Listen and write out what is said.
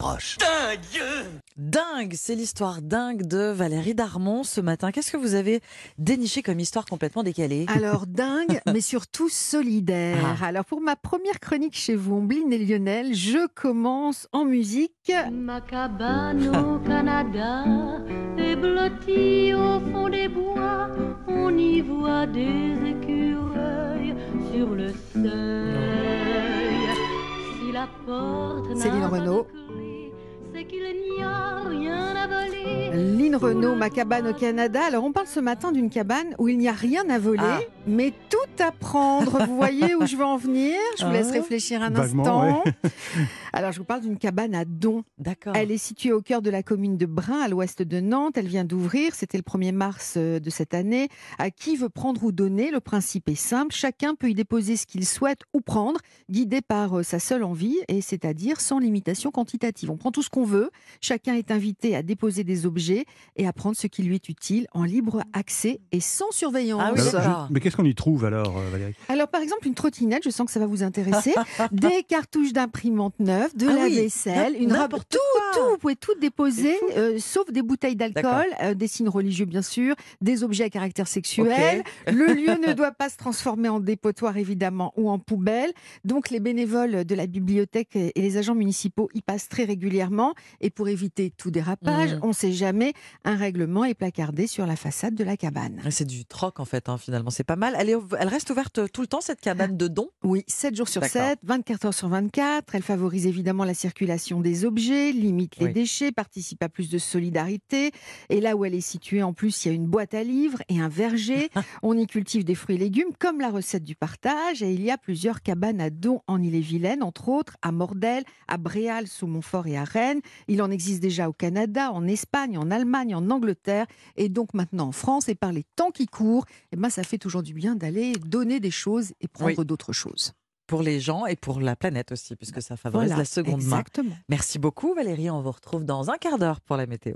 proche. Dingue, c'est l'histoire dingue de Valérie Darmon ce matin. Qu'est-ce que vous avez déniché comme histoire complètement décalée? Alors dingue, mais surtout solidaire. Ah. Alors pour ma première chronique chez vous, Ombline et Lionel, je commence en musique. Ma cabane au Canada est blottie au fond des bois. On y voit des écureuils sur le seuil. Si la porte n'a Céline Renaud. Qu'il n'y a rien à voler. Lynn Renault, ma cabane au Canada. Alors on parle ce matin d'une cabane où il n'y a rien à voler, Ah. mais tout à prendre. Vous voyez où je veux en venir? Je vous laisse Ah. réfléchir un Vaguement, instant. Alors je vous parle d'une cabane à Don. D'accord. Elle est située au cœur de la commune de Brun, à l'ouest de Nantes. Elle vient d'ouvrir, c'était le 1er mars euh, de cette année. À qui veut prendre ou donner? Le principe est simple. Chacun peut y déposer ce qu'il souhaite ou prendre, guidé par euh, sa seule envie, et c'est-à-dire sans limitation quantitative. On prend tout ce qu'on veut. Chacun est invité à déposer des objets et à prendre ce qui lui est utile en libre accès et sans surveillance. Ah oui, Alors, d'accord. je- mais qu'est-ce qu'on y trouve alors, euh, Valérie? Alors, par exemple, une trottinette, je sens que ça va vous intéresser. des cartouches d'imprimante neuve, de Ah la oui, vaisselle, une robe. Tout, quoi. tout, vous pouvez tout déposer, euh, sauf des bouteilles d'alcool, euh, des signes religieux, bien sûr, des objets à caractère sexuel. Le lieu ne doit pas se transformer en dépotoir, évidemment, ou en poubelle. Donc, les bénévoles de la bibliothèque et les agents municipaux y passent très régulièrement. Et pour éviter tout dérapage, Mhm. on ne sait jamais, un règlement est placardé sur la façade de la cabane. C'est du troc en fait, hein, finalement, c'est pas mal. Elle, est, elle reste ouverte tout le temps, cette cabane de dons? Oui, 7 jours sur D'accord. 7, 24 heures sur 24. Elle favorise évidemment la circulation des objets, limite les Oui. déchets, participe à plus de solidarité. Et là où elle est située, en plus, il y a une boîte à livres et un verger. On y cultive des fruits et légumes, comme la recette du partage. Et il y a plusieurs cabanes à dons en Ille-et-Vilaine, entre autres à Mordel, à Bréal, sous Montfort et à Rennes. Il en existe déjà au Canada, en Espagne, en Allemagne, en Angleterre et donc maintenant en France. Et par les temps qui courent, eh ben, ça fait toujours du bien d'aller donner des choses et prendre Oui. d'autres choses. pour les gens et pour la planète aussi, puisque ça favorise Voilà, la seconde main. exactement. Merci beaucoup Valérie, on vous retrouve dans un quart d'heure pour la météo.